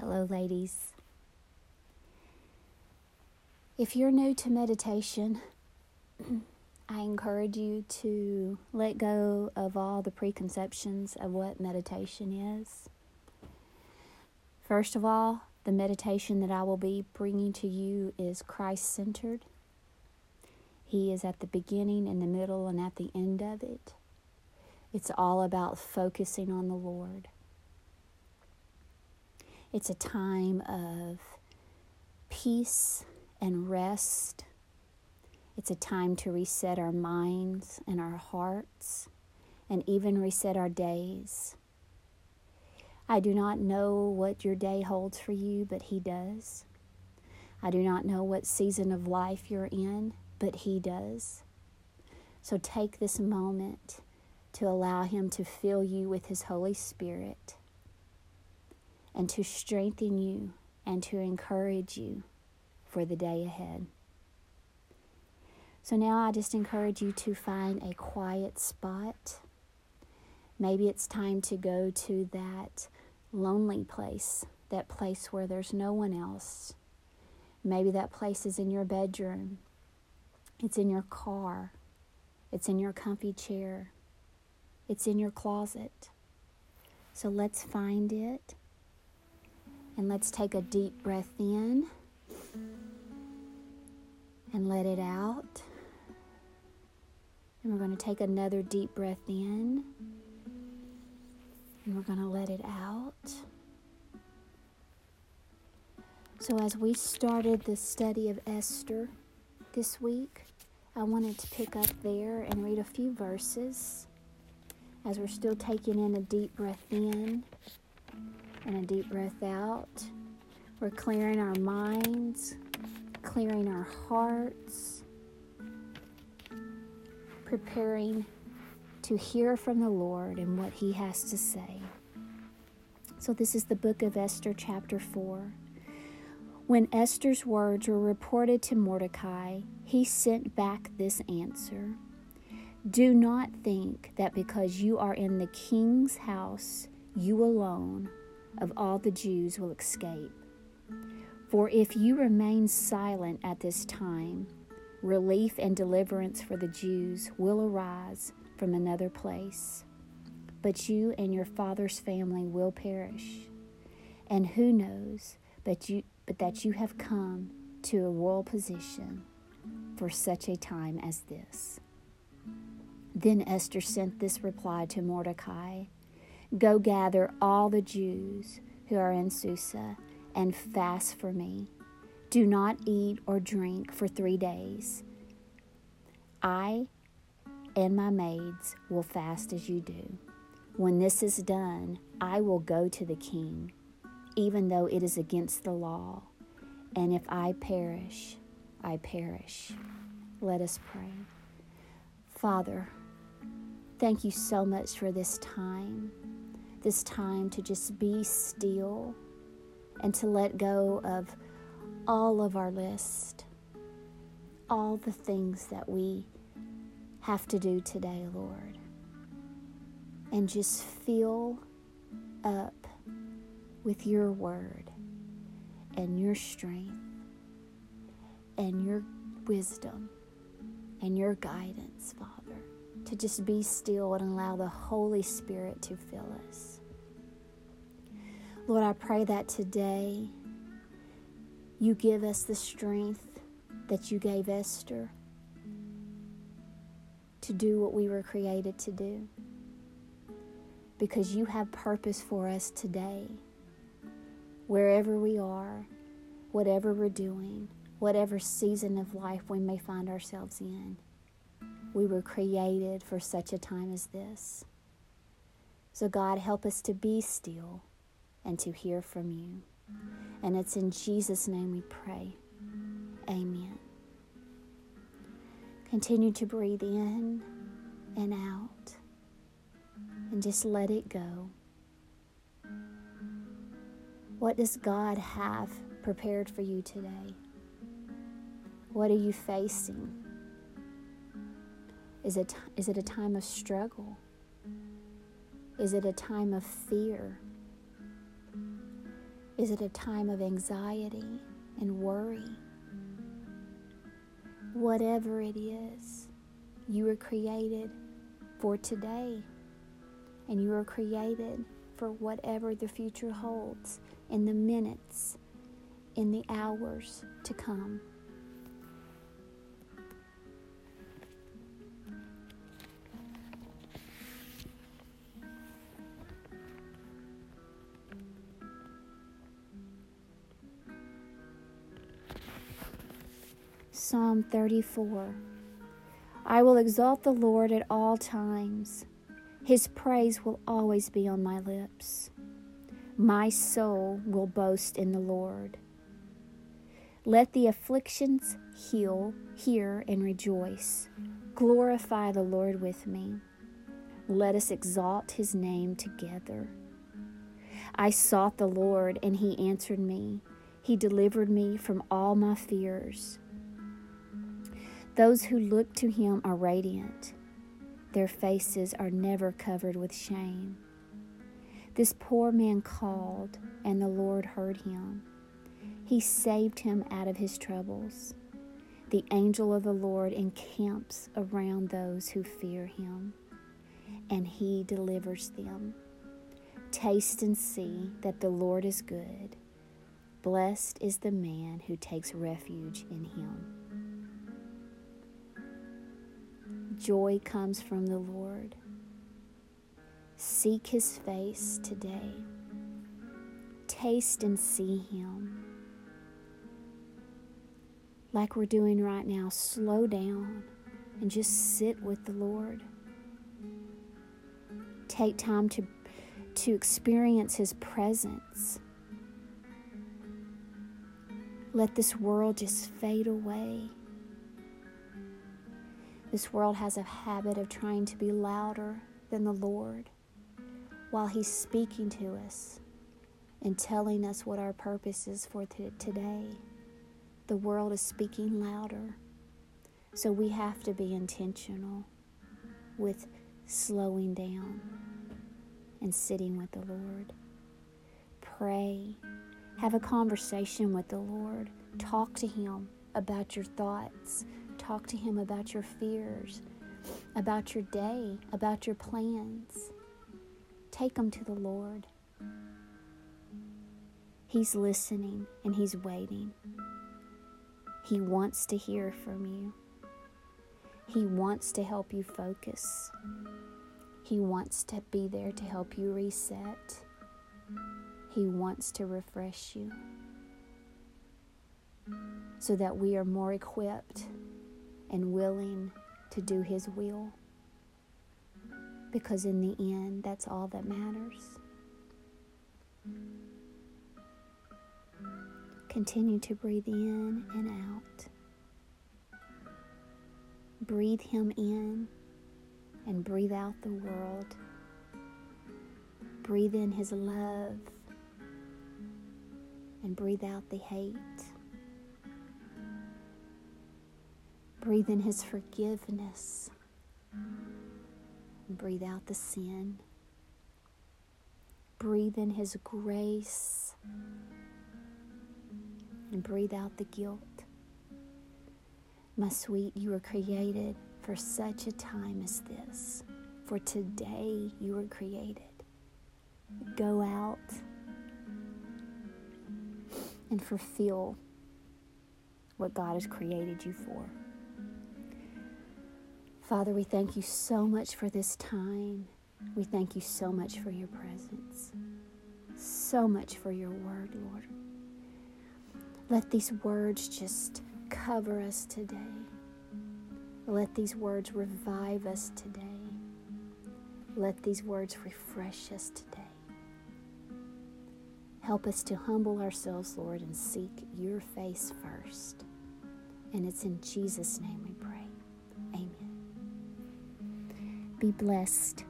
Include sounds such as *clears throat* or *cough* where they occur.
Hello, ladies. If you're new to meditation, *clears throat* I encourage you to let go of all the preconceptions of what meditation is. First of all, the meditation that I will be bringing to you is Christ centered. He is at the beginning, in the middle, and at the end of it. It's all about focusing on the Lord. It's a time of peace and rest. It's a time to reset our minds and our hearts and even reset our days. I do not know what your day holds for you, but He does. I do not know what season of life you're in, but He does. So take this moment to allow Him to fill you with His Holy Spirit and to strengthen you and to encourage you for the day ahead. So now I just encourage you to find a quiet spot. Maybe it's time to go to that lonely place, that place where there's no one else. Maybe that place is in your bedroom, it's in your car, it's in your comfy chair, it's in your closet. So let's find it and let's take a deep breath in and let it out. And we're going to take another deep breath in and we're going to let it out. So, as we started the study of Esther this week, I wanted to pick up there and read a few verses as we're still taking in a deep breath in and a deep breath out. We're clearing our minds, clearing our hearts, preparing to hear from the Lord and what He has to say. So, this is the book of Esther, chapter 4. When Esther's words were reported to Mordecai, he sent back this answer Do not think that because you are in the king's house, you alone of all the Jews will escape. For if you remain silent at this time, relief and deliverance for the Jews will arise from another place. But you and your father's family will perish. And who knows but you but that you have come to a royal position for such a time as this. Then Esther sent this reply to Mordecai Go gather all the Jews who are in Susa and fast for me. Do not eat or drink for three days. I and my maids will fast as you do. When this is done, I will go to the king, even though it is against the law. And if I perish, I perish. Let us pray. Father, thank you so much for this time, this time to just be still and to let go of all of our list, all the things that we have to do today, Lord, and just fill up with your word and your strength and your wisdom and your guidance, Father, to just be still and allow the Holy Spirit to fill us. Lord, I pray that today you give us the strength that you gave Esther to do what we were created to do. Because you have purpose for us today. Wherever we are, whatever we're doing, whatever season of life we may find ourselves in, we were created for such a time as this. So, God, help us to be still and to hear from you. And it's in Jesus' name we pray. Amen. Continue to breathe in and out and just let it go. What does God have prepared for you today? What are you facing? Is it, is it a time of struggle? Is it a time of fear? Is it a time of anxiety and worry? Whatever it is, you were created for today. And you were created for whatever the future holds in the minutes, in the hours to come. Psalm 34 I will exalt the Lord at all times. His praise will always be on my lips. My soul will boast in the Lord. Let the afflictions heal, hear, and rejoice. Glorify the Lord with me. Let us exalt his name together. I sought the Lord, and he answered me. He delivered me from all my fears. Those who look to him are radiant, their faces are never covered with shame. This poor man called, and the Lord heard him. He saved him out of his troubles. The angel of the Lord encamps around those who fear him, and he delivers them. Taste and see that the Lord is good. Blessed is the man who takes refuge in him. Joy comes from the Lord. Seek his face today. Taste and see him. Like we're doing right now, slow down and just sit with the Lord. Take time to, to experience his presence. Let this world just fade away this world has a habit of trying to be louder than the Lord while He's speaking to us and telling us what our purpose is for t- today. The world is speaking louder. So we have to be intentional with slowing down and sitting with the Lord. Pray. Have a conversation with the Lord. Talk to Him about your thoughts, Talk to Him about your fears, about your day, about your plans. Take them to the Lord. He's listening and He's waiting. He wants to hear from you. He wants to help you focus. He wants to be there to help you reset. He wants to refresh you so that we are more equipped and willing to do His will. Because in the end, that's all that matters. Continue to breathe in and out. Breathe Him in and breathe out the world. Breathe in His love and breathe out the hate. Breathe in His forgiveness. Breathe out the sin. Breathe in His grace. And breathe out the guilt. My sweet, you were created for such a time as this. For today you were created. Go out and fulfill what God has created you for. Father, we thank you so much for this time. We thank you so much for your presence, so much for your word, Lord. Let these words just cover us today. Let these words revive us today. Let these words refresh us today. Help us to humble ourselves, Lord, and seek your face first. And it's in Jesus' name Be blessed.